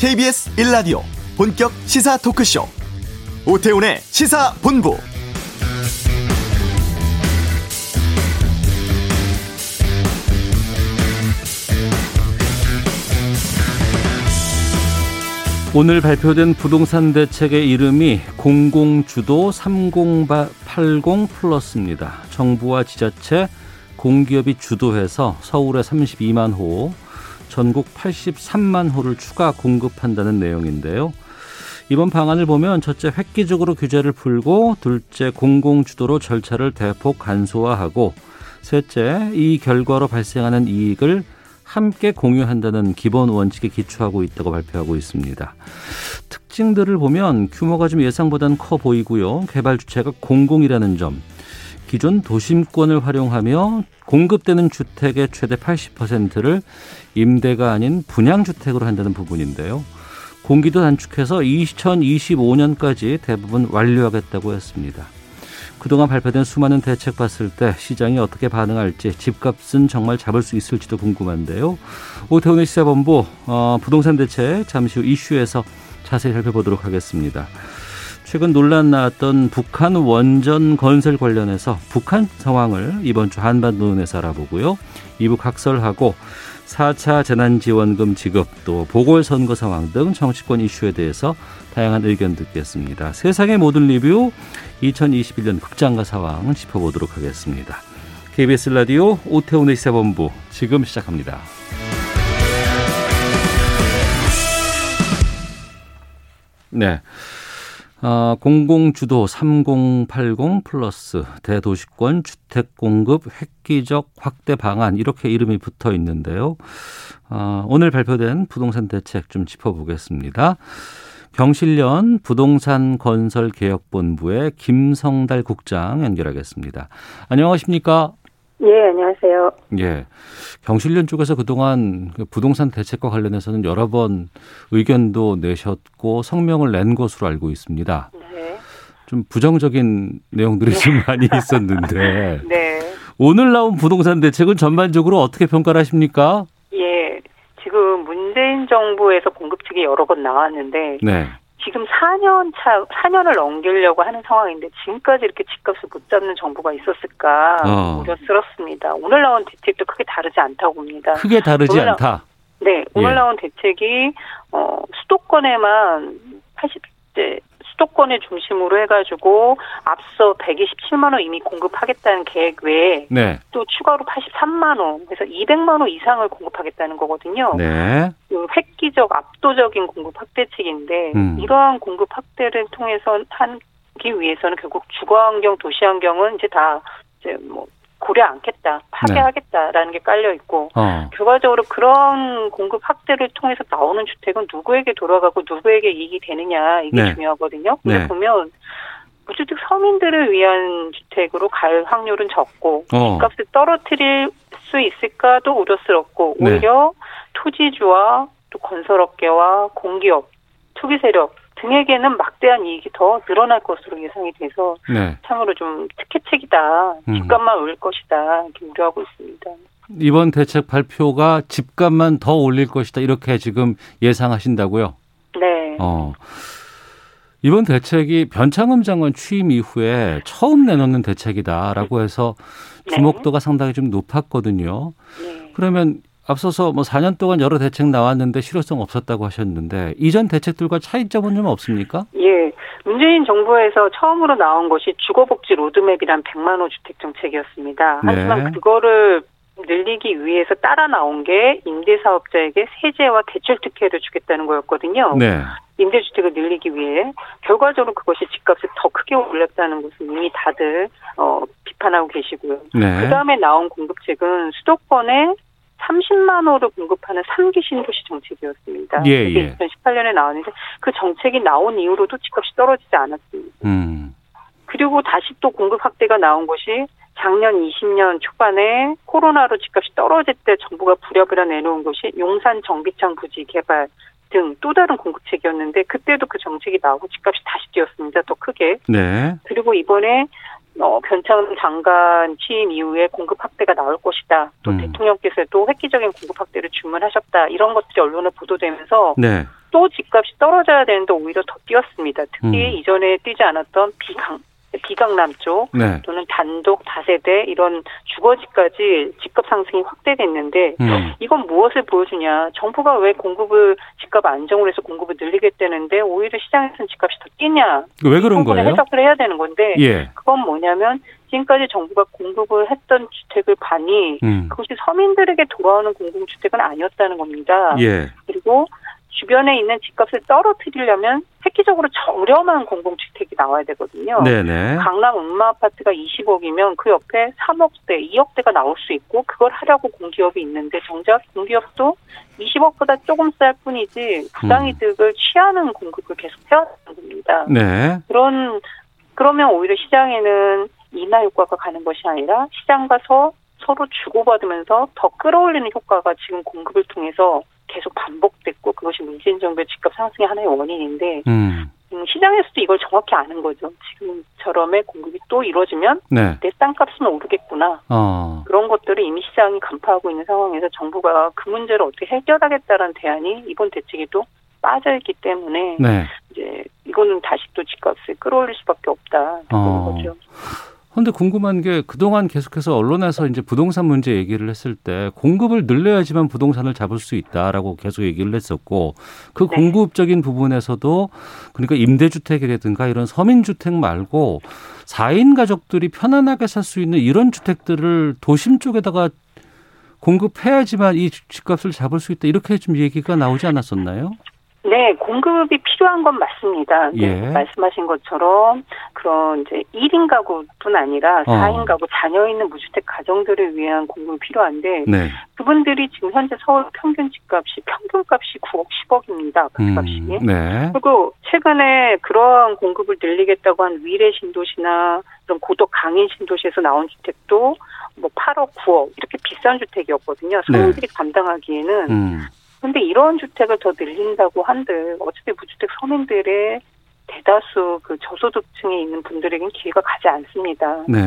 KBS 1라디오 본격 시사 토크쇼 오태훈의 시사본부 오늘 발표된 부동산 대책의 이름이 공공주도 3080 플러스입니다. 정부와 지자체, 공기업이 주도해서 서울에 32만 호, 전국 83만 호를 추가 공급한다는 내용인데요. 이번 방안을 보면 첫째 획기적으로 규제를 풀고 둘째 공공 주도로 절차를 대폭 간소화하고 셋째 이 결과로 발생하는 이익을 함께 공유한다는 기본 원칙에 기초하고 있다고 발표하고 있습니다. 특징들을 보면 규모가 좀 예상보다는 커 보이고요. 개발 주체가 공공이라는 점. 기존 도심권을 활용하며 공급되는 주택의 최대 80%를 임대가 아닌 분양주택으로 한다는 부분인데요. 공기도 단축해서 2025년까지 대부분 완료하겠다고 했습니다. 그동안 발표된 수많은 대책 봤을 때 시장이 어떻게 반응할지 집값은 정말 잡을 수 있을지도 궁금한데요. 오태훈의 시사본부 어, 부동산 대책 잠시 후 이슈에서 자세히 살펴보도록 하겠습니다. 최근 논란 나왔던 북한 원전 건설 관련해서 북한 상황을 이번 주 한반도론에서 알아보고요. 2부 각설하고 4차 재난지원금 지급 또 보궐선거 상황 등 정치권 이슈에 대해서 다양한 의견 듣겠습니다. 세상의 모든 리뷰 2021년 극장가 상황 짚어보도록 하겠습니다. KBS 라디오 오태훈의 시사본부 지금 시작합니다. 네. 어, 공공주도 3080 플러스 대도시권 주택 공급 획기적 확대 방안 이렇게 이름이 붙어 있는데요. 어, 오늘 발표된 부동산 대책 좀 짚어보겠습니다. 경실련 부동산 건설 개혁본부의 김성달 국장 연결하겠습니다. 안녕하십니까? 예, 안녕하세요. 예. 경실련 쪽에서 그동안 그 부동산 대책과 관련해서는 여러 번 의견도 내셨고 성명을 낸 것으로 알고 있습니다. 네. 좀 부정적인 내용들이 좀 많이 있었는데 네. 오늘 나온 부동산 대책은 전반적으로 어떻게 평가를 하십니까? 예. 지금 문재인 정부에서 공급 측이 여러 번 나왔는데 네. 지금 4년 차 4년을 넘기려고 하는 상황인데 지금까지 이렇게 집값을 못 잡는 정부가 있었을까 어. 우려스럽습니다. 오늘 나온 대책도 크게 다르지 않다고 봅니다. 크게 다르지 오늘 나- 않다. 네, 오늘 예. 나온 대책이 어 수도권에만 80대 수도권을 중심으로 해가지고 앞서 127만 호 이미 공급하겠다는 계획 외에 네. 또 추가로 83만 호, 그래서 200만 호 이상을 공급하겠다는 거거든요. 네. 이 획기적 압도적인 공급 확대책인데 음. 이러한 공급 확대를 통해서 하기 위해서는 결국 주거 환경, 도시 환경은 이제 다 이제 뭐 고려 않겠다, 파괴하겠다라는 게 깔려 있고 어. 결과적으로 그런 공급 확대를 통해서 나오는 주택은 누구에게 돌아가고 누구에게 이익이 되느냐 이게 네. 중요하거든요. 근데 네. 보면 무주택 서민들을 위한 주택으로 갈 확률은 적고 어. 집값을 떨어뜨릴 수 있을까도 우려스럽고 네. 오히려 토지주와 또 건설업계와 공기업, 투기 세력 등에게는 막대한 이익이 더 늘어날 것으로 예상이 돼서 네. 참으로 좀 특혜책이다. 음. 집값만 오를 것이다. 이렇게 우려하고 있습니다. 이번 대책 발표가 집값만 더 올릴 것이다. 이렇게 지금 예상하신다고요? 네. 어. 이번 대책이 변창흠 장관 취임 이후에 처음 내놓는 대책이다라고 해서 네. 주목도가 상당히 좀 높았거든요. 네. 그러면 앞서서 뭐 4년 동안 여러 대책 나왔는데 실효성 없었다고 하셨는데 이전 대책들과 차이점은 좀 없습니까? 예. 문재인 정부에서 처음으로 나온 것이 주거복지 로드맵이란 100만 호 주택 정책이었습니다. 하지만 네. 그거를 늘리기 위해서 따라 나온 게 임대사업자에게 세제와 대출 특혜를 주겠다는 거였거든요. 네. 임대주택을 늘리기 위해 결과적으로 그것이 집값을 더 크게 올렸다는 것은 이미 다들 어, 비판하고 계시고요. 네. 그 다음에 나온 공급책은 수도권에 30만 호를 공급하는 3기 신도시 정책이었습니다. 예, 예. 2018년에 나왔는데 그 정책이 나온 이후로도 집값이 떨어지지 않았습니다. 음. 그리고 다시 또 공급 확대가 나온 것이 작년 20년 초반에 코로나로 집값이 떨어질 때 정부가 부랴부랴 내놓은 것이 용산 정비창 부지 개발 등 또 다른 공급책이었는데 그때도 그 정책이 나오고 집값이 다시 뛰었습니다. 더 크게. 네. 그리고 이번에 어, 변창흠 장관 취임 이후에 공급 확대가 나올 것이다. 또 음. 대통령께서도 획기적인 공급 확대를 주문하셨다. 이런 것들이 언론에 보도되면서 네. 또 집값이 떨어져야 되는데 오히려 더 뛰었습니다. 특히 음. 이전에 뛰지 않았던 비강 비강 남 쪽 네. 또는 단독 다세대 이런 주거지까지 집값 상승이 확대됐는데 음. 이건 무엇을 보여주냐? 정부가 왜 공급을 집값 안정을 해서 공급을 늘리겠다는데 오히려 시장에서는 집값이 더 뛰냐? 왜 그런 거예요? 해석을 해야 되는 건데 예. 그건 뭐냐면 지금까지 정부가 공급을 했던 주택을 반이 음. 그것이 서민들에게 돌아오는 공공주택은 아니었다는 겁니다. 예. 그리고 주변에 있는 집값을 떨어뜨리려면 획기적으로 저렴한 공공주택이 나와야 되거든요. 네네. 강남 음마 아파트가 20억이면 그 옆에 3억대, 2억대가 나올 수 있고 그걸 하려고 공기업이 있는데 정작 공기업도 20억보다 조금 쌀 뿐이지 부당이득을 취하는 공급을 계속 해왔다는 겁니다. 네. 그런 그러면 오히려 시장에는 인하 효과가 가는 것이 아니라 시장 가서 서로 주고받으면서 더 끌어올리는 효과가 지금 공급을 통해서 계속 반복됐고 그것이 문재인 정부의 집값 상승의 하나의 원인인데 음. 음, 시장에서도 이걸 정확히 아는 거죠. 지금처럼의 공급이 또 이루어지면 네. 내 땅값은 오르겠구나. 어. 그런 것들을 이미 시장이 간파하고 있는 상황에서 정부가 그 문제를 어떻게 해결하겠다는 대안이 이번 대책에도 빠져 있기 때문에 네. 이제 이거는 다시 또 집값을 끌어올릴 수밖에 없다 그런 어. 거죠. 근데 궁금한 게 그동안 계속해서 언론에서 이제 부동산 문제 얘기를 했을 때 공급을 늘려야지만 부동산을 잡을 수 있다라고 계속 얘기를 했었고 그 네. 공급적인 부분에서도 그러니까 임대주택이라든가 이런 서민주택 말고 4인 가족들이 편안하게 살 수 있는 이런 주택들을 도심 쪽에다가 공급해야지만 이 집값을 잡을 수 있다 이렇게 좀 얘기가 나오지 않았었나요? 네, 공급이 필요한 건 맞습니다. 네, 예. 말씀하신 것처럼 그런 이제 1인 가구뿐 아니라 어. 4인 가구 자녀 있는 무주택 가정들을 위한 공급이 필요한데 네. 그분들이 지금 현재 서울 평균 집값이 평균값이 9억 10억입니다. 아파트값이. 음, 네. 그리고 최근에 그러한 공급을 늘리겠다고 한 위례 신도시나 그런 고덕 강인 신도시에서 나온 주택도 뭐 8억, 9억 이렇게 비싼 주택이었거든요. 서민들이 감당하기에는. 네. 음. 근데 이런 주택을 더 늘린다고 한들 어차피 무주택 서민들의 대다수 그 저소득층에 있는 분들에겐 기회가 가지 않습니다. 네.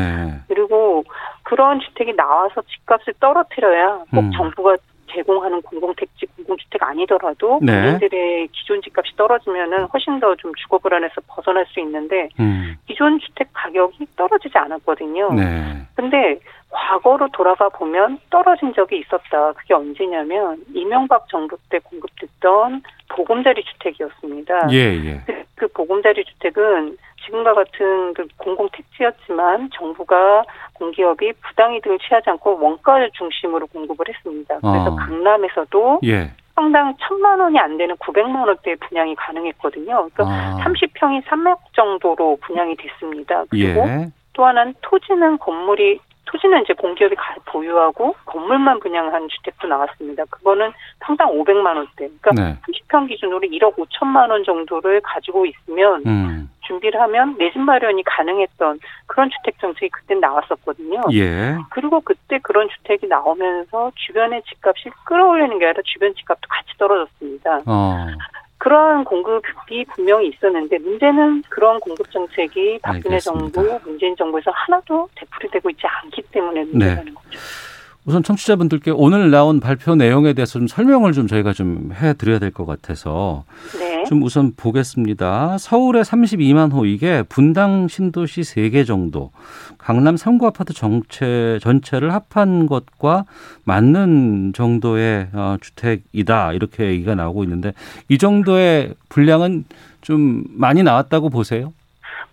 그리고 그런 주택이 나와서 집값을 떨어뜨려야 꼭 음. 정부가 제공하는 공공택지, 공공주택 아니더라도 네. 국민들의 기존 집값이 떨어지면은 훨씬 더 좀 주거 불안에서 벗어날 수 있는데 음. 기존 주택 가격이 떨어지지 않았거든요. 네. 근데 과거로 돌아가 보면 떨어진 적이 있었다. 그게 언제냐면 이명박 정부 때 공급됐던 보금자리 주택이었습니다. 예, 예. 그, 그 보금자리 주택은 지금과 같은 그 공공 택지였지만 정부가 공기업이 부당이득을 취하지 않고 원가 중심으로 공급을 했습니다. 그래서 어. 강남에서도 예. 평당 천만 원이 안 되는 900만 원대의 분양이 가능했거든요. 그러니까 아. 30평이 3억 정도로 분양이 됐습니다. 그리고 예. 또 하나는 토지는 건물이 토지는 이제 공기업이 가- 보유하고 건물만 분양한 주택도 나왔습니다. 그거는 평당 500만 원대. 그러니까 네. 30평 기준으로 1억 5천만 원 정도를 가지고 있으면 음. 준비를 하면 내 집 마련이 가능했던 그런 주택 정책이 그때 나왔었거든요. 예. 그리고 그때 그런 주택이 나오면서 주변의 집값이 끌어올리는 게 아니라 주변 집값도 같이 떨어졌습니다. 어. 그런 공급이 분명히 있었는데 문제는 그런 공급 정책이 박근혜 알겠습니다. 정부, 문재인 정부에서 하나도 되풀이되고 있지 않기 때문에 문제라는 거죠. 우선 청취자분들께 오늘 나온 발표 내용에 대해서 좀 설명을 좀 저희가 좀 해드려야 될 것 같아서 네. 좀 우선 보겠습니다. 서울에 32만 호 이게 분당 신도시 3개 정도, 강남 3구 아파트 정체 전체를 합한 것과 맞는 정도의 어, 주택이다 이렇게 얘기가 나오고 있는데 이 정도의 분량은 좀 많이 나왔다고 보세요?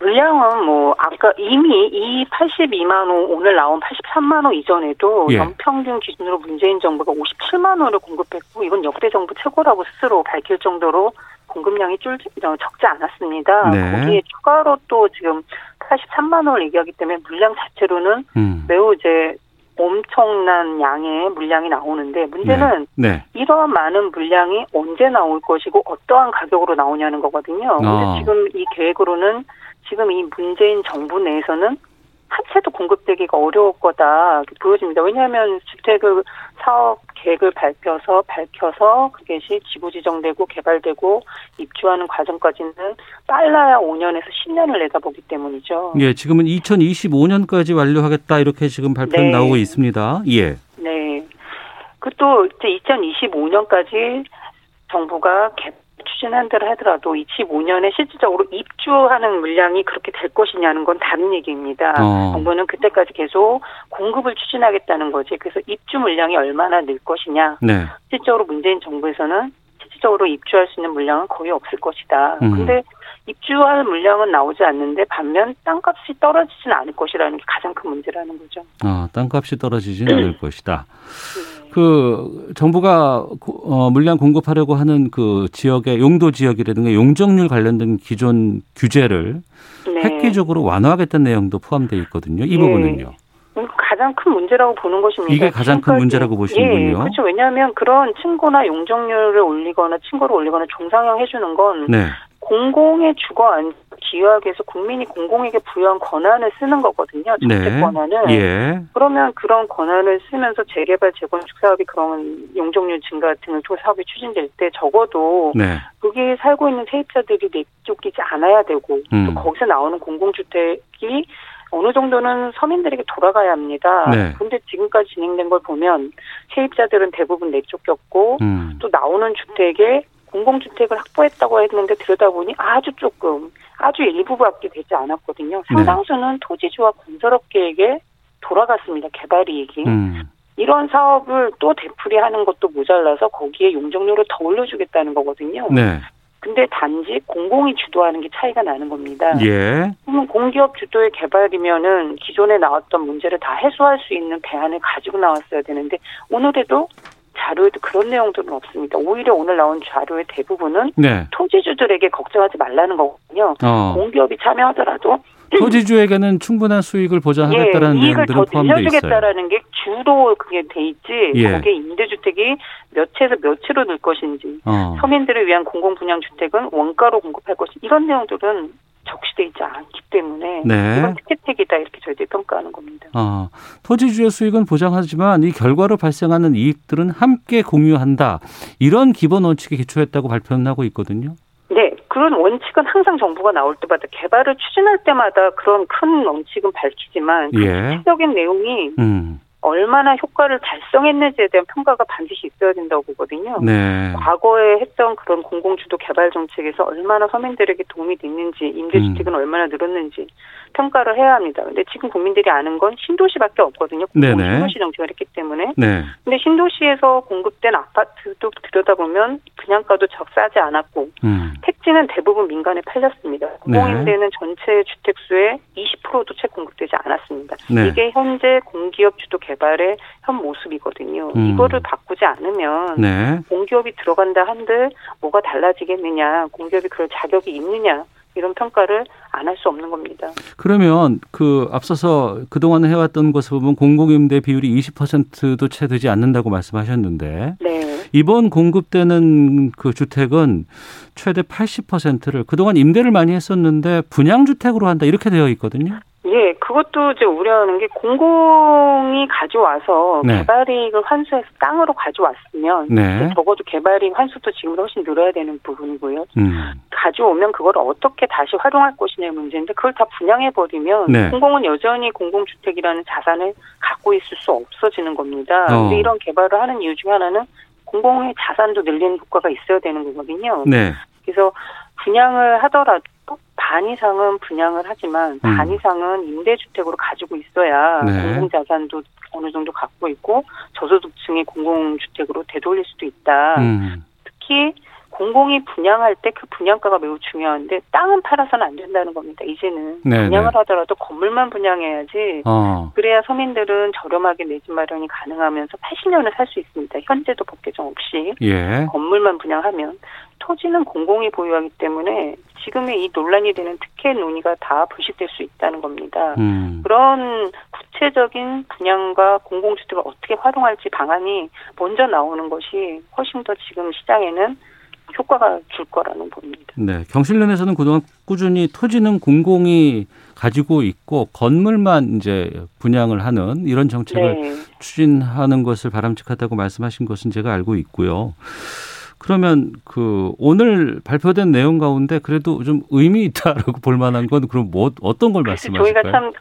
물량은 뭐 아까 이미 이 82만 호 오늘 나온 83만 호 이전에도 예. 연평균 기준으로 문재인 정부가 57만 호를 공급했고 이건 역대 정부 최고라고 스스로 밝힐 정도로 공급량이 줄 어, 적지 않았습니다. 네. 거기에 추가로 또 지금 83만 호를 얘기하기 때문에 물량 자체로는 음. 매우 이제 엄청난 양의 물량이 나오는데 문제는 네. 이러한 많은 물량이 언제 나올 것이고 어떠한 가격으로 나오냐는 거거든요. 근데 어. 지금 이 계획으로는 지금 이 문재인 정부 내에서는 한 채도 공급되기가 어려울 거다 보여집니다. 왜냐하면 주택을 사업 계획을 밝혀서 밝혀서 그것이 지구 지정되고 개발되고 입주하는 과정까지는 빨라야 5년에서 10년을 내다보기 때문이죠. 예, 지금은 2025년까지 완료하겠다 이렇게 지금 발표 네. 나오고 있습니다. 예. 네. 그 또 이제 2025년까지 정부가 개, 추진한다를 하더라도 25년에 실질적으로 입주하는 물량이 그렇게 될 것이냐는 건 다른 얘기입니다. 어. 정부는 그때까지 계속 공급을 추진하겠다는 거지. 그래서 입주 물량이 얼마나 늘 것이냐. 네. 실질적으로 문재인 정부에서는 실질적으로 입주할 수 있는 물량은 거의 없을 것이다. 음. 근데 입주할 물량은 나오지 않는데 반면 땅값이 떨어지지는 않을 것이라는 게 가장 큰 문제라는 거죠. 어, 땅값이 떨어지지는 않을 것이다. 네. 그 정부가 고- 어, 물량 공급하려고 하는 그 지역의 용도 지역이라든가 용적률 관련된 기존 규제를 네. 획기적으로 완화하겠다는 내용도 포함되어 있거든요. 이 네. 부분은요. 음, 가장 큰 문제라고 보는 것입니다. 이게 가장 큰 지금까지- 문제라고 보시는군요. 예, 그렇죠. 왜냐하면 그런 층고나 용적률을 올리거나 층고를 올리거나 종상형 해주는 건 네. 공공의 주거 안전 기여하기 위해서 국민이 공공에게 부여한 권한을 쓰는 거거든요. 정책 네. 권한을. 예. 그러면 그런 권한을 쓰면서 재개발 재건축 사업이 그런 용적률 증가 등을 통해 사업이 추진될 때 적어도 네. 거기에 살고 있는 세입자들이 내쫓기지 않아야 되고 음. 또 거기서 나오는 공공주택이 어느 정도는 서민들에게 돌아가야 합니다. 네. 근데 지금까지 진행된 걸 보면 세입자들은 대부분 내쫓겼고 음. 또 나오는 주택에 공공주택을 확보했다고 했는데 들여다보니 아주 조금 아주 일부밖에 되지 않았거든요. 네. 상당수는 토지주와 건설업계에게 돌아갔습니다. 개발 이익이. 음. 이런 사업을 또 되풀이하는 것도 모자라서 거기에 용적률을 더 올려주겠다는 거거든요. 네. 근데 단지 공공이 주도하는 게 차이가 나는 겁니다. 예. 그러면 공기업 주도의 개발이면은 기존에 나왔던 문제를 다 해소할 수 있는 대안을 가지고 나왔어야 되는데 오늘에도 자료에도 그런 내용들은 없습니다. 오히려 오늘 나온 자료의 대부분은 네. 토지주들에게 걱정하지 말라는 거거든요. 어. 공기업이 참여하더라도 토지주에게는 충분한 수익을 보장하겠다는 예, 이익을 내용들은 더. 늘려주겠다라는 게 주로 그게 돼 있지. 예. 거기에 임대주택이 몇 채에서 몇 채로 늘 것인지, 어. 서민들을 위한 공공분양주택은 원가로 공급할 것이 이런 내용들은 적시돼 있지 않기 때문에 네. 이건 특혜택이다 이렇게 저희들이 평가하는 겁니다. 어, 토지주의 수익은 보장하지만 이 결과로 발생하는 이익들은 함께 공유한다. 이런 기본 원칙에 기초했다고 발표는 하고 있거든요. 네, 그런 원칙은 항상 정부가 나올 때마다 개발을 추진할 때마다 그런 큰 원칙은 밝히지만 그 예. 구체적인 내용이 음. 얼마나 효과를 달성했는지에 대한 평가가 반드시 있어야 된다고 보거든요. 네. 과거에 했던 그런 공공주도 개발 정책에서 얼마나 서민들에게 도움이 됐는지, 임대주택은 음. 얼마나 늘었는지 평가를 해야 합니다. 근데 지금 국민들이 아는 건 신도시밖에 없거든요. 네네. 공공 신도시 정책을 했기 때문에. 네. 근데 신도시에서 공급된 아파트도 들여다보면 분양가도 적 싸지 않았고 음. 택지는 대부분 민간에 팔렸습니다. 공공임대는 전체 주택수의 20%도 채 공급되지 않았습니다. 네. 이게 현재 공기업 주도 개발의 현 모습이거든요. 음. 이거를 바꾸지 않으면 네. 공기업이 들어간다 한들 뭐가 달라지겠느냐, 공기업이 그럴 자격이 있느냐 이런 평가를 안 할 수 없는 겁니다. 그러면 그 앞서서 그동안 해왔던 것을 보면 공공임대 비율이 20%도 채 되지 않는다고 말씀하셨는데 네. 이번 공급되는 그 주택은 최대 80%를 그동안 임대를 많이 했었는데 분양주택으로 한다 이렇게 되어 있거든요. 예, 그것도 이제 우려하는 게 공공이 가져와서 네. 개발이익을 환수해서 땅으로 가져왔으면 네. 적어도 개발이익 환수도 지금보다 훨씬 늘어야 되는 부분이고요. 음. 가져오면 그걸 어떻게 다시 활용할 것이냐의 문제인데 그걸 다 분양해 버리면 네. 공공은 여전히 공공주택이라는 자산을 갖고 있을 수 없어지는 겁니다. 어. 근데 이런 개발을 하는 이유 중에 하나는 공공의 자산도 늘리는 효과가 있어야 되는 거거든요. 네. 그래서 분양을 하더라도 반 이상은 분양을 하지만 음. 반 이상은 임대주택으로 가지고 있어야 네. 공공자산도 어느 정도 갖고 있고 저소득층의 공공주택으로 되돌릴 수도 있다. 음. 특히 공공이 분양할 때 그 분양가가 매우 중요한데 땅은 팔아서는 안 된다는 겁니다. 이제는 네, 분양을 네. 하더라도 건물만 분양해야지 어. 그래야 서민들은 저렴하게 내 집 마련이 가능하면서 80년을 살 수 있습니다. 현재도 법 개정 없이 예. 건물만 분양하면 토지는 공공이 보유하기 때문에 지금의 이 논란이 되는 특혜 논의가 다 불식될 수 있다는 겁니다. 음. 그런 구체적인 분양과 공공주택을 어떻게 활용할지 방안이 먼저 나오는 것이 훨씬 더 지금 시장에는 효과가 줄 거라는 봅니다. 네. 경실련에서는 그동안 꾸준히 토지는 공공이 가지고 있고 건물만 이제 분양을 하는 이런 정책을 네. 추진하는 것을 바람직하다고 말씀하신 것은 제가 알고 있고요. 그러면 그 오늘 발표된 내용 가운데 그래도 좀 의미 있다라고 볼 만한 건 그럼 뭐 어떤 걸 말씀하실까요? 저희가 참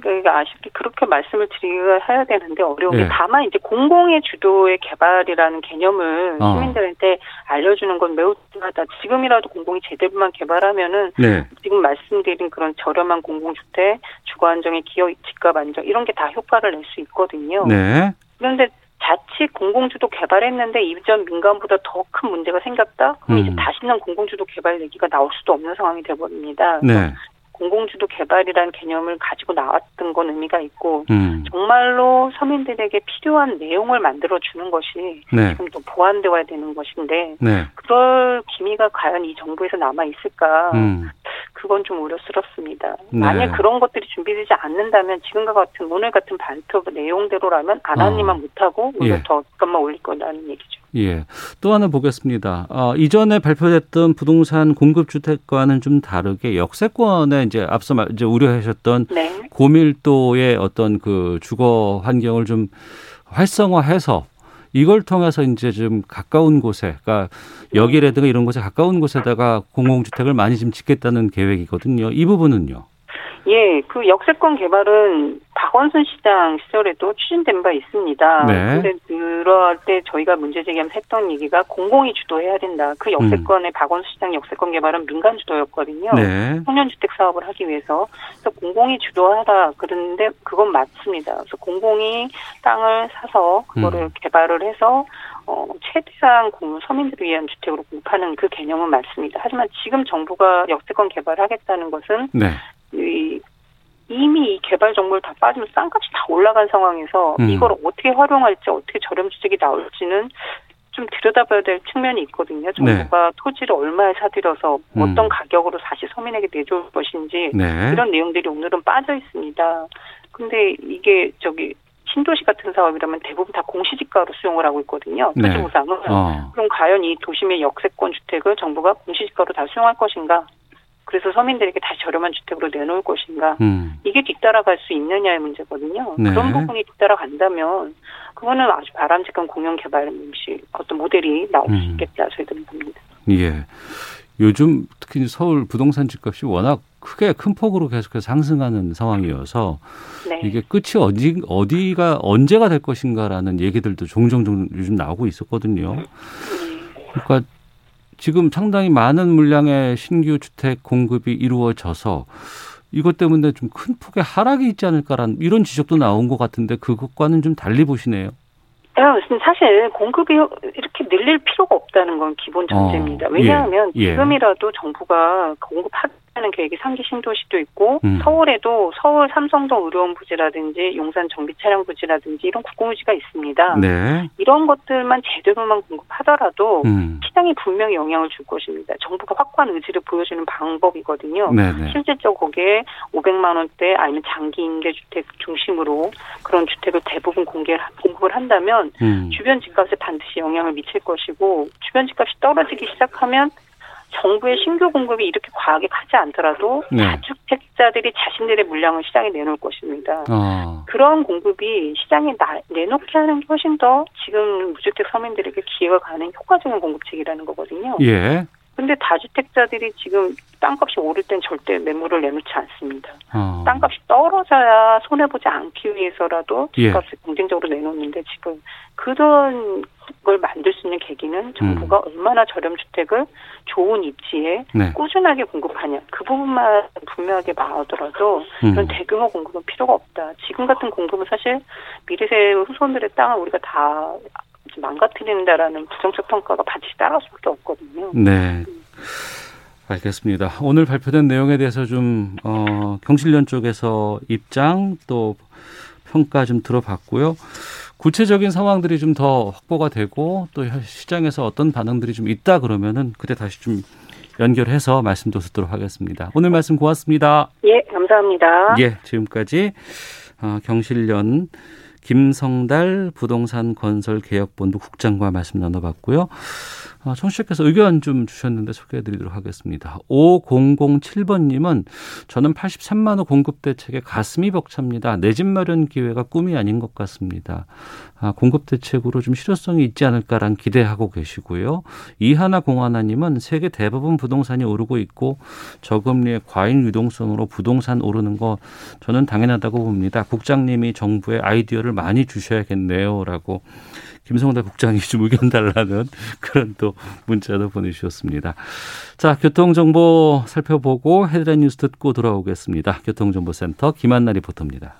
그러니까 아쉽게 그렇게 말씀을 드리야 해야 되는데 어려운 게 예. 다만 이제 공공의 주도의 개발이라는 개념을 어. 시민들한테 알려주는 건 매우 중요하다. 지금이라도 공공이 제대로만 개발하면은 네. 지금 말씀드린 그런 저렴한 공공주택, 주거 안정의 기업 집값 안정 이런 게 다 효과를 낼 수 있거든요. 네. 그런데 자칫 공공주도 개발했는데 이전 민간보다 더 큰 문제가 생겼다? 그럼 음. 이제 다시는 공공주도 개발 얘기가 나올 수도 없는 상황이 돼버립니다. 네. 공공주도 개발이라는 개념을 가지고 나왔던 건 의미가 있고 음. 정말로 서민들에게 필요한 내용을 만들어 주는 것이 네. 지금 또 보완되어야 되는 것인데 네. 그럴 기미가 과연 이 정부에서 남아 있을까? 음. 그건 좀 우려스럽습니다. 네. 만약 그런 것들이 준비되지 않는다면 지금과 같은 오늘 같은 발표 내용대로라면 안 하니만 어. 못하고 오히려 예. 더 값만 올릴 거라는 얘기죠. 예. 또 하나 보겠습니다. 어, 이전에 발표됐던 부동산 공급 주택과는 좀 다르게 역세권에 이제 앞서 말- 이제 우려하셨던 네. 고밀도의 어떤 그 주거 환경을 좀 활성화해서 이걸 통해서 이제 좀 가까운 곳에, 그러니까 역이라든가 이런 곳에 가까운 곳에다가 공공주택을 많이 좀 짓겠다는 계획이거든요. 이 부분은요. 예, 그 역세권 개발은 박원순 시장 시절에도 추진된 바 있습니다. 네. 근데 그럴 때 저희가 문제 제기하면서 했던 얘기가 공공이 주도해야 된다. 그 역세권의 박원순 시장 역세권 개발은 민간 주도였거든요. 음. 네. 청년주택 사업을 하기 위해서 그래서 공공이 주도하라 그러는데 그건 맞습니다. 그래서 공공이 땅을 사서 그거를 음. 개발을 해서 어, 최대한 공, 서민들을 위한 주택으로 공급하는 그 개념은 맞습니다. 하지만 지금 정부가 역세권 개발하겠다는 것은 네. 이, 이미 이 개발 정보를 다 빠지면 땅값이 다 올라간 상황에서 음. 이걸 어떻게 활용할지 어떻게 저렴 주택이 나올지는 좀 들여다봐야 될 측면이 있거든요. 정부가 토지를 얼마에 사들여서 네. 음. 어떤 가격으로 다시 서민에게 내줄 것인지 네. 이런 내용들이 오늘은 빠져 있습니다. 근데 이게 저기 신도시 같은 사업이라면 대부분 다 공시지가로 수용을 하고 있거든요. 네. 토지 보상을. 어. 그럼 과연 이 도심의 역세권 주택을 정부가 공시지가로 다 수용할 것인가? 그래서 서민들에게 다시 저렴한 주택으로 내놓을 것인가? 음. 이게 뒤따라갈 수 있느냐의 문제거든요. 네. 그런 부분이 뒤따라간다면 그거는 아주 바람직한 공영 개발 시 어떤 모델이 나올 수 음. 있겠다 저희들은 봅니다. 예. 요즘 특히 서울 부동산 집값이 워낙 크게 큰 폭으로 계속해서 상승하는 상황이어서 네. 이게 끝이 어디 어디가 언제가 될 것인가라는 얘기들도 종종 좀 요즘 나오고 있었거든요. 음. 그러니까 지금 상당히 많은 물량의 신규 주택 공급이 이루어져서 이것 때문에 좀 큰 폭의 하락이 있지 않을까라는 이런 지적도 나온 것 같은데 그것과는 좀 달리 보시네요. 야, 사실 공급이 이렇게 늘릴 필요가 없다는 건 기본 전제입니다. 어, 왜냐하면 예, 예. 지금이라도 정부가 공급하는 계획이 상기 신도시도 있고 음. 서울에도 서울 삼성동 의료원 부지라든지 용산 정비 차량 부지라든지 이런 국공유지가 있습니다. 네. 이런 것들만 제대로만 공급하더라도 음. 시장이 분명히 영향을 줄 것입니다. 정부가 확고한 의지를 보여주는 방법이거든요. 네네. 실질적으로 거기에 500만 원대 아니면 장기 임대 주택 중심으로 그런 주택을 대부분 공개 공급을 한다면 음. 주변 집값에 반드시 영향을 미칠 것이고 주변 집값이 떨어지기 시작하면 정부의 신규 공급이 이렇게 과하게 가지 않더라도 네. 다주택자들이 자신들의 물량을 시장에 내놓을 것입니다. 어. 그런 공급이 시장에 나, 내놓게 하는 게 훨씬 더 지금 무주택 서민들에게 기회가 가는 효과적인 공급책이라는 거거든요. 예. 근데 다주택자들이 지금 땅값이 오를 땐 절대 매물을 내놓지 않습니다. 어. 땅값이 떨어져야 손해보지 않기 위해서라도 예. 집값을 경쟁적으로 내놓는데 지금 그런 걸 만들 수 있는 계기는 정부가 얼마나 저렴 주택을 좋은 입지에 음. 네. 꾸준하게 공급하냐 그 부분만 분명하게 나오더라도 음. 그런 대규모 공급은 필요가 없다. 지금 같은 공급은 사실 미래세 후손들의 땅을 우리가 다 망가뜨린다라는 부정적 평가가 반드시 따라올 수밖에 없거든요. 네. 알겠습니다. 오늘 발표된 내용에 대해서 좀 어, 경실련 쪽에서 입장 또 평가 좀 들어봤고요. 구체적인 상황들이 좀 더 확보가 되고 또 시장에서 어떤 반응들이 좀 있다 그러면은 그때 다시 좀 연결해서 말씀도 듣도록 하겠습니다. 오늘 말씀 고맙습니다. 예, 감사합니다. 예, 지금까지 어, 경실련 김성달 부동산 건설 개혁본부 국장과 말씀 나눠봤고요. 아, 청취자께서 의견 좀 주셨는데 소개해드리도록 하겠습니다. 5007번님은 저는 83만 호 공급 대책에 가슴이 벅찹니다. 내 집 마련 기회가 꿈이 아닌 것 같습니다. 아, 공급 대책으로 좀 실효성이 있지 않을까란 기대하고 계시고요. 이하나 공하나님은 세계 대부분 부동산이 오르고 있고 저금리의 과잉 유동성으로 부동산 오르는 거 저는 당연하다고 봅니다. 국장님이 정부에 아이디어를 많이 주셔야겠네요라고 김성대 국장이 좀 의견 달라는 그런 또 문자도 보내주셨습니다. 자, 교통정보 살펴보고 헤드라인 뉴스 듣고 돌아오겠습니다. 교통정보센터 김한나 리포터입니다.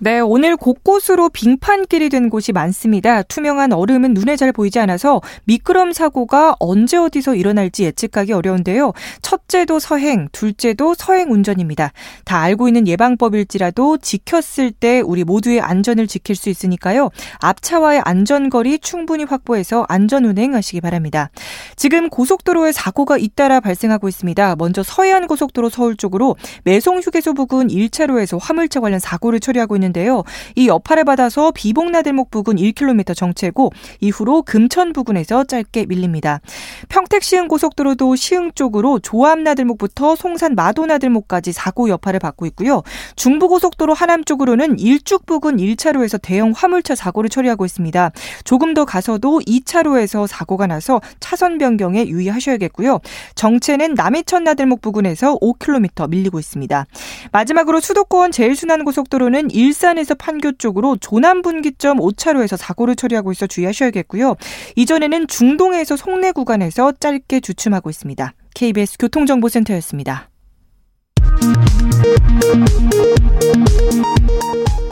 네, 오늘 곳곳으로 빙판길이 된 곳이 많습니다. 투명한 얼음은 눈에 잘 보이지 않아서 미끄럼 사고가 언제 어디서 일어날지 예측하기 어려운데요. 첫째도 서행, 둘째도 서행 운전입니다. 다 알고 있는 예방법일지라도 지켰을 때 우리 모두의 안전을 지킬 수 있으니까요. 앞차와의 안전거리 충분히 확보해서 안전 운행하시기 바랍니다. 지금 고속도로에 사고가 잇따라 발생하고 있습니다. 먼저 서해안 고속도로 서울 쪽으로 매송 휴게소 부근 1차로에서 화물차 관련 사고를 처리하고 있는 있는데요. 이 여파를 받아서 비봉나들목 부근 1km 정체고 이후로 금천 부근에서 짧게 밀립니다. 평택 시흥 고속도로도 시흥 쪽으로 조암나들목부터 송산 마도나들목까지 사고 여파를 받고 있고요. 중부고속도로 하남 쪽으로는 일죽 부근 1차로에서 대형 화물차 사고를 처리하고 있습니다. 조금 더 가서도 2차로에서 사고가 나서 차선 변경에 유의하셔야겠고요. 정체는 남해천 나들목 부근에서 5km 밀리고 있습니다. 마지막으로 수도권 제일순환고속도로는 일 일산에서 판교 쪽으로 조남 분기점 5차로에서 사고를 처리하고 있어 주의하셔야겠고요. 이전에는 중동에서 송내 구간에서 짧게 주춤하고 있습니다. KBS 교통정보센터였습니다.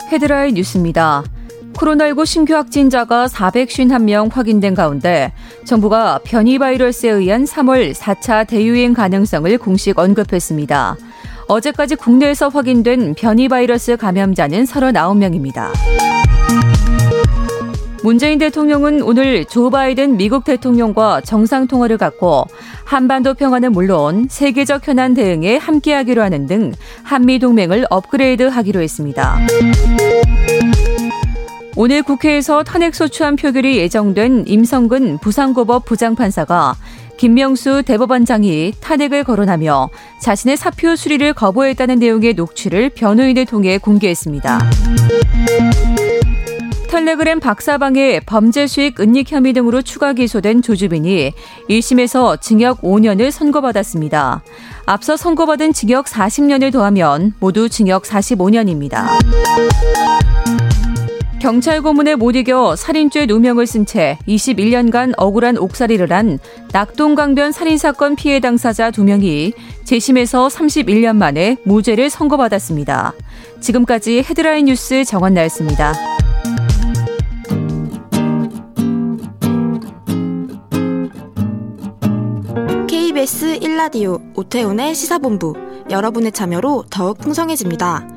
헤드라인 뉴스입니다. 코로나19 신규 확진자가 451명 확인된 가운데 정부가 변이 바이러스에 의한 3월 4차 대유행 가능성을 공식 언급했습니다. 어제까지 국내에서 확인된 변이 바이러스 감염자는 39명입니다. 문재인 대통령은 오늘 조 바이든 미국 대통령과 정상 통화를 갖고 한반도 평화는 물론 세계적 현안 대응에 함께하기로 하는 등 한미 동맹을 업그레이드하기로 했습니다. 오늘 국회에서 탄핵소추안 표결이 예정된 임성근 부산고법 부장판사가 김명수 대법원장이 탄핵을 거론하며 자신의 사표 수리를 거부했다는 내용의 녹취를 변호인을 통해 공개했습니다. 텔레그램 박사방의 범죄 수익 은닉 혐의 등으로 추가 기소된 조주빈이 1심에서 징역 5년을 선고받았습니다. 앞서 선고받은 징역 40년을 더하면 모두 징역 45년입니다. 경찰 고문에 못 이겨 살인죄 누명을 쓴 채 21년간 억울한 옥살이를 한 낙동강변 살인사건 피해 당사자 2명이 재심에서 31년 만에 무죄를 선고받았습니다. 지금까지 헤드라인 뉴스 정원나였습니다. KBS 1라디오 오태훈의 시사본부 여러분의 참여로 더욱 풍성해집니다.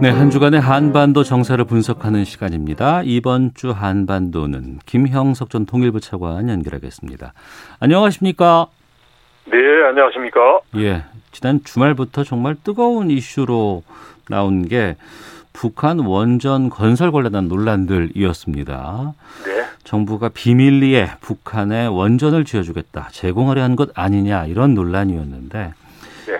네, 한 주간의 한반도 정세를 분석하는 시간입니다. 이번 주 한반도는 김형석 전 통일부 차관 연결하겠습니다. 안녕하십니까? 네, 안녕하십니까? 예, 지난 주말부터 정말 뜨거운 이슈로 나온 게 북한 원전 건설 관련한 논란들이었습니다. 네. 정부가 비밀리에 북한에 원전을 지어주겠다, 제공하려 한 것 아니냐 이런 논란이었는데 네.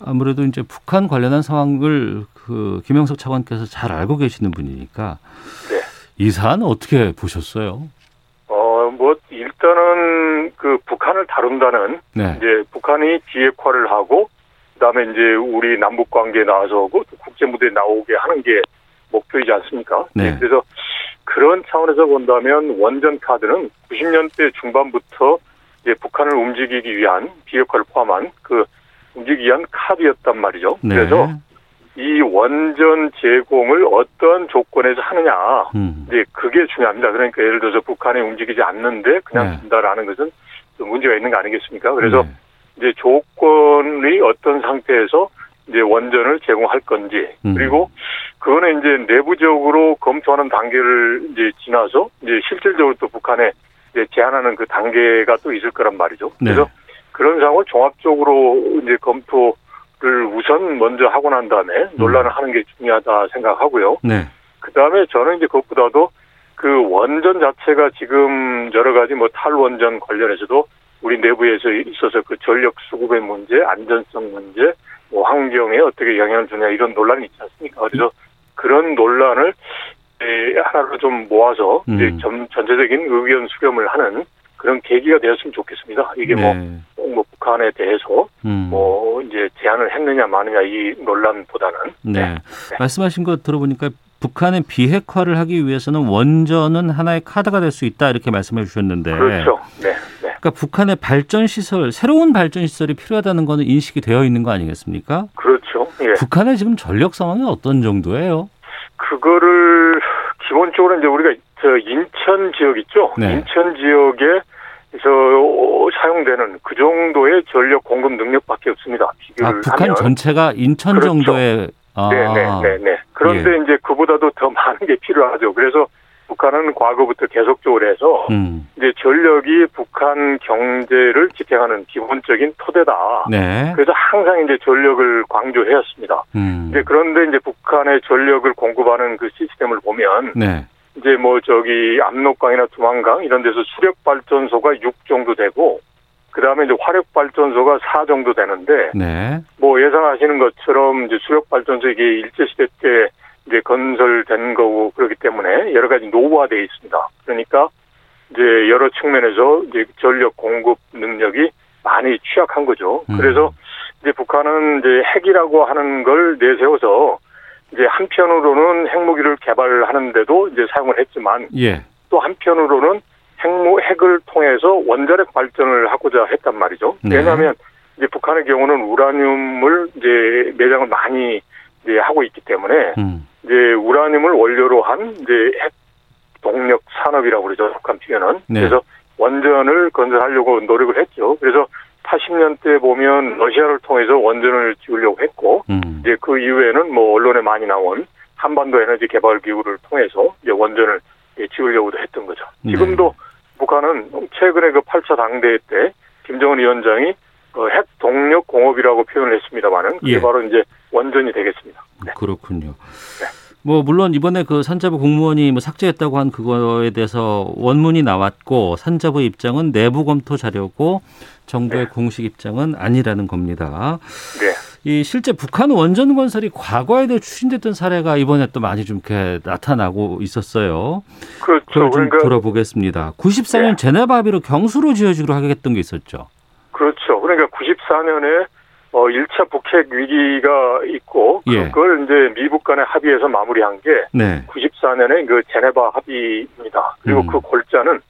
아무래도 이제 북한 관련한 상황을 그 김영석 차관께서 잘 알고 계시는 분이니까 네. 이 사안 어떻게 보셨어요? 어, 뭐 일단은 그 북한을 다룬다는 네. 이제 북한이 비핵화를 하고 그다음에 이제 우리 남북 관계에 나서고 국제 무대에 나오게 하는 게 목표이지 않습니까? 네. 그래서 그런 차원에서 본다면 원전 카드는 90년대 중반부터 이제 북한을 움직이기 위한 비핵화를 포함한 그 움직이기 위한 카드였단 말이죠. 네. 그래서 이 원전 제공을 어떤 조건에서 하느냐. 음. 이제 그게 중요합니다. 그러니까 예를 들어서 북한이 움직이지 않는데 그냥 네. 준다라는 것은 좀 문제가 있는 거 아니겠습니까? 그래서 네. 이제 조건이 어떤 상태에서 이제 원전을 제공할 건지 음. 그리고 그거는 이제 내부적으로 검토하는 단계를 이제 지나서 이제 실질적으로 또 북한에 이제 제안하는 그 단계가 또 있을 거란 말이죠. 네. 그래서 그런 상황을 종합적으로 이제 검토 를 우선 먼저 하고 난 다음에 논란을 하는 게 중요하다 생각하고요. 네. 그 다음에 저는 이제 그것보다도 그 원전 자체가 지금 여러 가지 뭐 탈원전 관련해서도 우리 내부에서 있어서 그 전력 수급의 문제, 안전성 문제, 뭐 환경에 어떻게 영향을 주냐 이런 논란이 있지 않습니까? 그래서 그런 논란을 에, 하나로 좀 모아서 음. 이제 전, 전체적인 의견 수렴을 하는 그런 계기가 되었으면 좋겠습니다. 이게 뭐, 네. 꼭뭐 북한에 대해서 음. 뭐 이제 제안을 했느냐 마느냐 이 논란보다는 네. 말씀하신 거 들어보니까 북한의 비핵화를 하기 위해서는 원전은 하나의 카드가 될 수 있다 이렇게 말씀해 주셨는데 그렇죠. 네, 네. 그러니까 북한의 발전 시설, 새로운 발전 시설이 필요하다는 거는 인식이 되어 있는 거 아니겠습니까? 그렇죠. 예. 북한의 지금 전력 상황은 어떤 정도예요? 그거를 기본적으로 이제 우리가 저 인천 지역 있죠. 네. 인천 지역에 서 사용되는 그 정도의 전력 공급 능력밖에 없습니다. 비교를 아, 북한 하면. 전체가 인천 그렇죠. 정도의 아, 네, 네, 네, 네. 그런데 이제 그보다도 더 많은 게 필요하죠. 그래서 북한은 과거부터 계속적으로 해서 음, 이제 전력이 북한 경제를 지탱하는 기본적인 토대다. 네, 그래서 항상 이제 전력을 강조해왔습니다. 음, 이제 그런데 이제 북한의 전력을 공급하는 그 시스템을 보면 네, 이제 뭐 저기 압록강이나 두만강 이런 데서 수력 발전소가 6 정도 되고 그다음에 이제 화력 발전소가 4 정도 되는데 네, 뭐 예상하시는 것처럼 이제 수력 발전소 이게 일제 시대 때 이제 건설된 거고 그렇기 때문에 여러 가지 노후화되어 있습니다. 그러니까 이제 여러 측면에서 이제 전력 공급 능력이 많이 취약한 거죠. 음. 그래서 이제 북한은 이제 핵이라고 하는 걸 내세워서 이제 한편으로는 핵무기를 개발하는데도 이제 사용을 했지만 예, 또 한편으로는 핵무 핵을 통해서 원자력 발전을 하고자 했단 말이죠. 네. 왜냐하면 이제 북한의 경우는 우라늄을 이제 매장을 많이 이제 하고 있기 때문에 음, 이제 우라늄을 원료로 한 이제 핵 동력 산업이라고 그러죠. 북한 표현은. 네. 그래서 원전을 건설하려고 노력을 했죠. 그래서 80년대 보면 러시아를 통해서 원전을 지으려고 했고 음, 이제 그 이후에는 뭐 언론에 많이 나온 한반도 에너지 개발 기구를 통해서 이제 원전을 예, 지으려고도 했던 거죠. 네. 지금도 북한은 최근에 그 8차 당대회 때 김정은 위원장이 어, 핵 동력 공업이라고 표현을 했습니다만은 그게 예. 바로 이제 원전이 되겠습니다. 네. 그렇군요. 뭐 물론 이번에 그 산자부 공무원이 뭐 삭제했다고 한 그거에 대해서 원문이 나왔고 산자부 입장은 내부 검토 자료고 정부의 네. 공식 입장은 아니라는 겁니다. 네. 이 실제 북한 원전 건설이 과거에도 추진됐던 사례가 이번에 또 많이 좀 이렇게 나타나고 있었어요. 그렇죠. 그걸 좀 그러니까 돌아보겠습니다. 94년 네. 제네바 합의로 경수로 지어주기로 하겠던 게 있었죠. 그렇죠. 그러니까 94년에 어 1차 북핵 위기가 있고 예. 그걸 이제 미북 간의 합의에서 마무리한 게 네. 94년에 그 제네바 합의입니다. 그리고 음. 그 골자는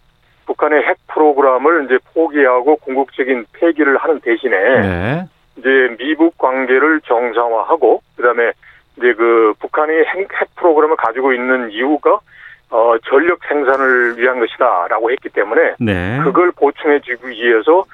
북한의 핵 프로그램을 이제 포기하고 궁극적인 폐기를 하는 대신에 네. 이제 미북 관계를 정상화하고 그다음에 이제 그 북한이 핵, 핵 프로그램을 가지고 있는 이유가 어 전력 생산을 위한 것이다라고 했기 때문에 네. 그걸 보충해 주기 위해서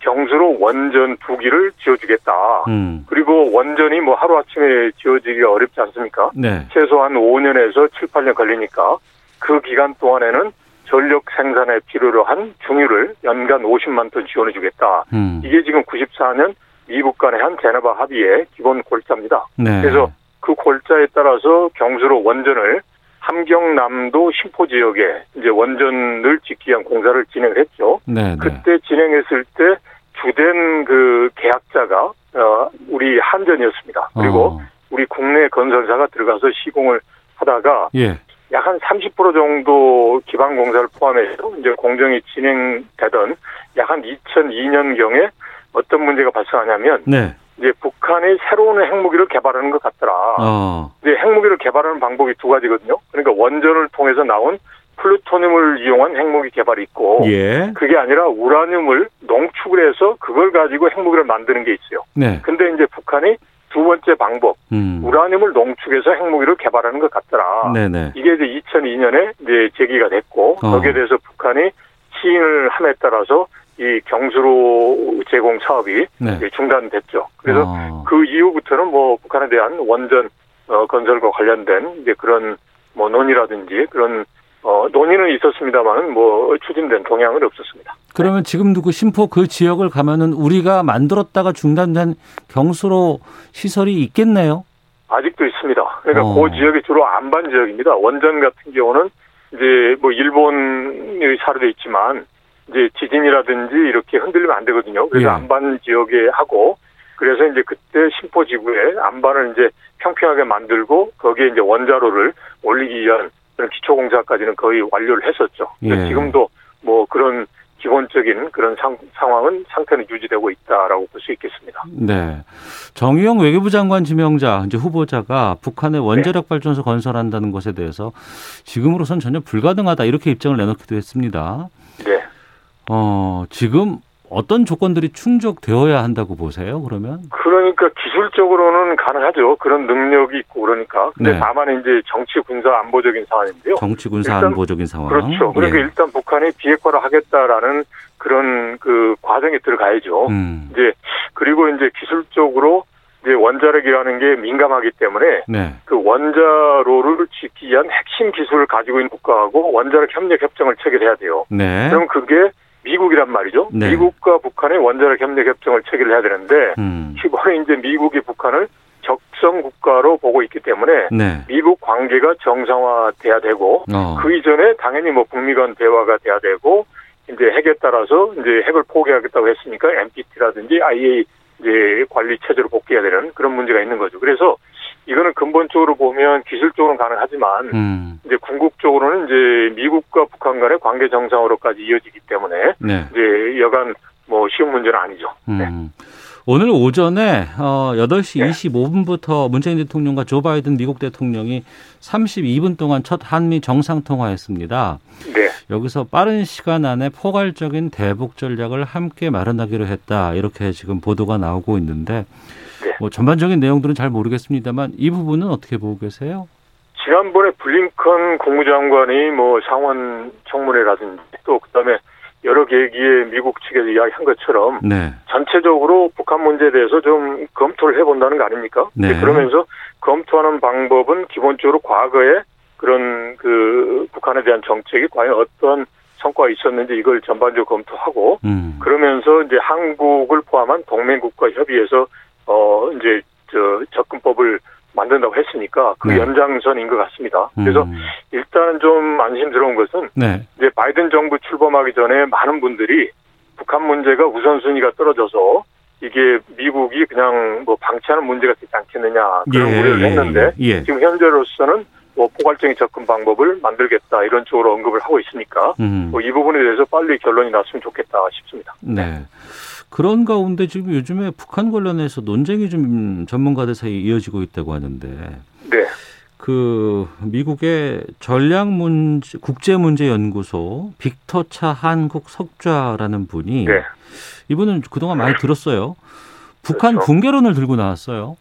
경수로 원전 두 기를 지어주겠다. 음. 그리고 원전이 뭐 하루아침에 지어지기가 어렵지 않습니까? 네. 최소한 5년에서 7, 8년 걸리니까 그 기간 동안에는 전력 생산에 필요로 한 중유를 연간 50만 톤 지원해 주겠다. 음. 이게 지금 94년 미국 간의 한 제네바 합의의 기본 골자입니다. 네. 그래서 그 골자에 따라서 경수로 원전을 함경남도 신포 지역에 이제 원전을 짓기 위한 공사를 진행을 했죠. 네. 네. 그때 진행했을 때 주된 그 계약자가 어 우리 한전이었습니다. 그리고 어. 우리 국내 건설사가 들어가서 시공을 하다가 예. 약한 30% 정도 기반 공사를 포함해서 이제 공정이 진행되던 약 한 2002년 경에 어떤 문제가 발생하냐면 네. 이제 북한이 새로운 핵무기를 개발하는 것 같더라. 어. 이제 핵무기를 개발하는 방법이 두 가지거든요. 그러니까 원전을 통해서 나온 플루토늄을 이용한 핵무기 개발이 있고 예. 그게 아니라 우라늄을 농축을 해서 그걸 가지고 핵무기를 만드는 게 있어요. 네. 근데 이제 북한이 두 번째 방법 음. 우라늄을 농축해서 핵무기를 개발하는 것 같더라. 네네. 이게 이제 2002년에 이제 제기가 됐고 어. 거기에 대해서 북한이 시인을 함에 따라서 이 경수로 제공 사업이 네. 중단됐죠. 그래서 어. 그 이후부터는 뭐 북한에 대한 원전 어, 건설과 관련된 이제 그런 뭐 논의라든지 그런 어, 논의는 있었습니다만은 뭐 추진된 동향은 없었습니다. 그러면 지금도 그 심포 그 지역을 가면은 우리가 만들었다가 중단된 경수로 시설이 있겠네요. 아직도 있습니다. 그러니까 어. 그 지역이 주로 안반 지역입니다. 원전 같은 경우는 이제 뭐 일본이 사료돼 있지만 이제 지진이라든지 이렇게 흔들리면 안 되거든요. 그래서 예. 안반 지역에 하고 그래서 이제 그때 심포 지구에 안반을 이제 평평하게 만들고 거기에 이제 원자로를 올리기 위한 그런 기초 공사까지는 거의 완료를 했었죠. 예. 지금도 뭐 그런 기본적인 그런 상, 상황은 상태는 유지되고 있다라고 볼 수 있겠습니다. 네. 정의용 외교부 장관 지명자 이제 후보자가 북한의 원자력 발전소 건설한다는 것에 대해서 지금으로선 전혀 불가능하다 이렇게 입장을 내놓기도 했습니다. 네. 어, 지금 어떤 조건들이 충족되어야 한다고 보세요? 그러면? 그러니까 기술적으로는 가능하죠. 그런 능력이 있고 그러니까. 근데 네. 다만 이제 정치 군사 안보적인 사안인데요. 정치 군사 일단 안보적인 상황. 그렇죠. 그러니까 예. 일단 북한이 비핵화를 하겠다라는 그런 그 과정에 들어가야죠. 음. 이제 그리고 이제 기술적으로 이제 원자력이라는 게 민감하기 때문에 네. 그 원자로를 짓기 위한 핵심 기술을 가지고 있는 국가하고 원자력 협력 협정을 체결해야 돼요. 네. 그럼 그게 미국이란 말이죠. 네. 미국과 북한의 원자력 협력 협정을 체결해야 되는데 음. 이번에 이제 미국이 북한을 적성 국가로 보고 있기 때문에 네. 미국 관계가 정상화돼야 되고 어. 그 이전에 당연히 뭐 북미 간 대화가 돼야 되고 이제 핵에 따라서 이제 핵을 포기하겠다고 했으니까 NPT라든지 IA 이제 관리 체제로 복귀해야 되는 그런 문제가 있는 거죠. 그래서 이거는 근본적으로 보면 기술적으로는 가능하지만 음. 이제 궁극적으로는 이제 미국과 북한 간의 관계 정상으로까지 이어지기 때문에 네. 이제 여간 뭐 쉬운 문제는 아니죠. 네. 음. 오늘 오전에 어 8시 네. 25분부터 문재인 대통령과 조 바이든 미국 대통령이 32분 동안 첫 한미 정상 통화했습니다. 네. 여기서 빠른 시간 안에 포괄적인 대북 전략을 함께 마련하기로 했다. 이렇게 지금 보도가 나오고 있는데 네. 뭐 전반적인 내용들은 잘 모르겠습니다만 이 부분은 어떻게 보고 계세요? 지난번에 블링컨 국무장관이 뭐 상원 청문회라든지 또 그다음에 여러 계기에 미국 측에서 이야기한 것처럼 네. 전체적으로 북한 문제에 대해서 좀 검토를 해본다는 거 아닙니까? 네. 그러면서 검토하는 방법은 기본적으로 과거에 그런 그 북한에 대한 정책이 과연 어떤 성과가 있었는지 이걸 전반적으로 검토하고 음. 그러면서 이제 한국을 포함한 동맹국과 협의해서 어 이제 저 접근법을 만든다고 했으니까 그 네. 연장선인 것 같습니다. 그래서 음. 일단은 좀 안심스러운 것은 네. 이제 바이든 정부 출범하기 전에 많은 분들이 북한 문제가 우선순위가 떨어져서 이게 미국이 그냥 뭐 방치하는 문제가 되지 않겠느냐 그런 우려를 했는데 예. 지금 현재로서는 뭐 포괄적인 접근 방법을 만들겠다 이런 쪽으로 언급을 하고 있으니까 음. 뭐 이 부분에 대해서 빨리 결론이 났으면 좋겠다 싶습니다. 네. 그런 가운데 지금 요즘에 북한 관련해서 논쟁이 좀 전문가들 사이에 이어지고 있다고 하는데 네. 그 미국의 전략 문제 국제 문제 연구소 빅터 차 한국 석좌라는 분이 네. 이분은 그동안 많이 들었어요. 북한 그렇죠. 붕괴론을 들고 나왔어요.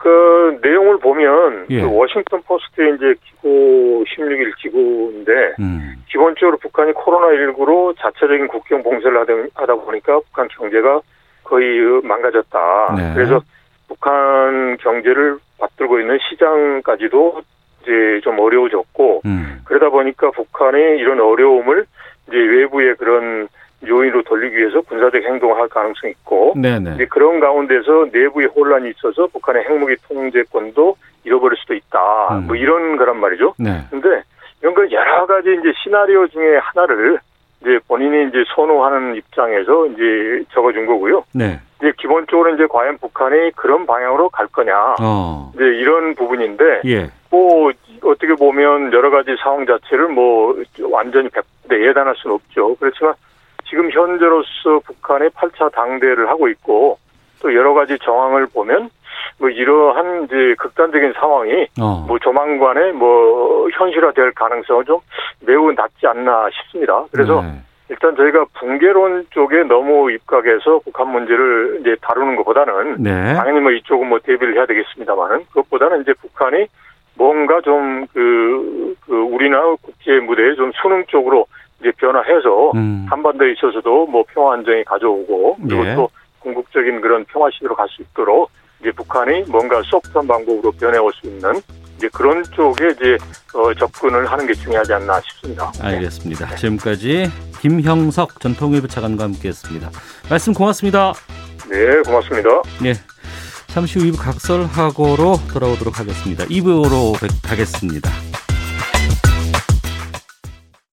그 내용을 보면 예. 그 워싱턴 포스트의 이제 기고 16일 기고인데 음. 기본적으로 북한이 코로나19로 자체적인 국경 봉쇄를 하다, 하다 보니까 북한 경제가 거의 망가졌다. 네. 그래서 북한 경제를 받들고 있는 시장까지도 이제 좀 어려워졌고 음. 그러다 보니까 북한이 이런 어려움을 이제 외부의 그런 요인으로 돌리기 위해서 군사적 행동을 할 가능성이 있고 네네. 이제 그런 가운데서 내부의 혼란이 있어서 북한의 핵무기 통제권도 잃어버릴 수도 있다. 음. 뭐 이런 거란 말이죠. 네. 근데 이런 걸 여러 가지 이제 시나리오 중에 하나를 이제 본인이 이제 선호하는 입장에서 이제 적어준 거고요. 네. 이제 기본적으로 이제 과연 북한이 그런 방향으로 갈 거냐. 어. 이제 이런 부분인데 예. 뭐 어떻게 보면 여러 가지 상황 자체를 뭐 완전히 100대 예단할 수는 없죠. 그렇지만 지금 현재로서 북한의 8차 당대를 하고 있고 또 여러 가지 정황을 보면 뭐 이러한 이제 극단적인 상황이 어. 뭐 조만간에 뭐 현실화될 가능성은 좀 매우 낮지 않나 싶습니다. 그래서 네. 일단 저희가 붕괴론 쪽에 너무 입각해서 북한 문제를 이제 다루는 것보다는 네. 당연히 뭐 이쪽은 뭐 대비를 해야 되겠습니다만은 그것보다는 이제 북한이 뭔가 좀그 그 우리나 국제 무대에 좀 수능적으로 이제 변화해서 음. 한반도에 있어서도 뭐 평화 안정이 가져오고 그리고 예. 또 궁극적인 그런 평화 시대로 갈 수 있도록 이제 북한이 뭔가 소프트한 방법으로 변해올 수 있는 이제 그런 쪽에 이제 어, 접근을 하는 게 중요하지 않나 싶습니다. 알겠습니다. 지금까지 김형석 전 통일부 차관과 함께했습니다. 말씀 고맙습니다. 네, 고맙습니다. 예. 잠시 후 2부 각설하고로 돌아오도록 하겠습니다. 2부로 가겠습니다.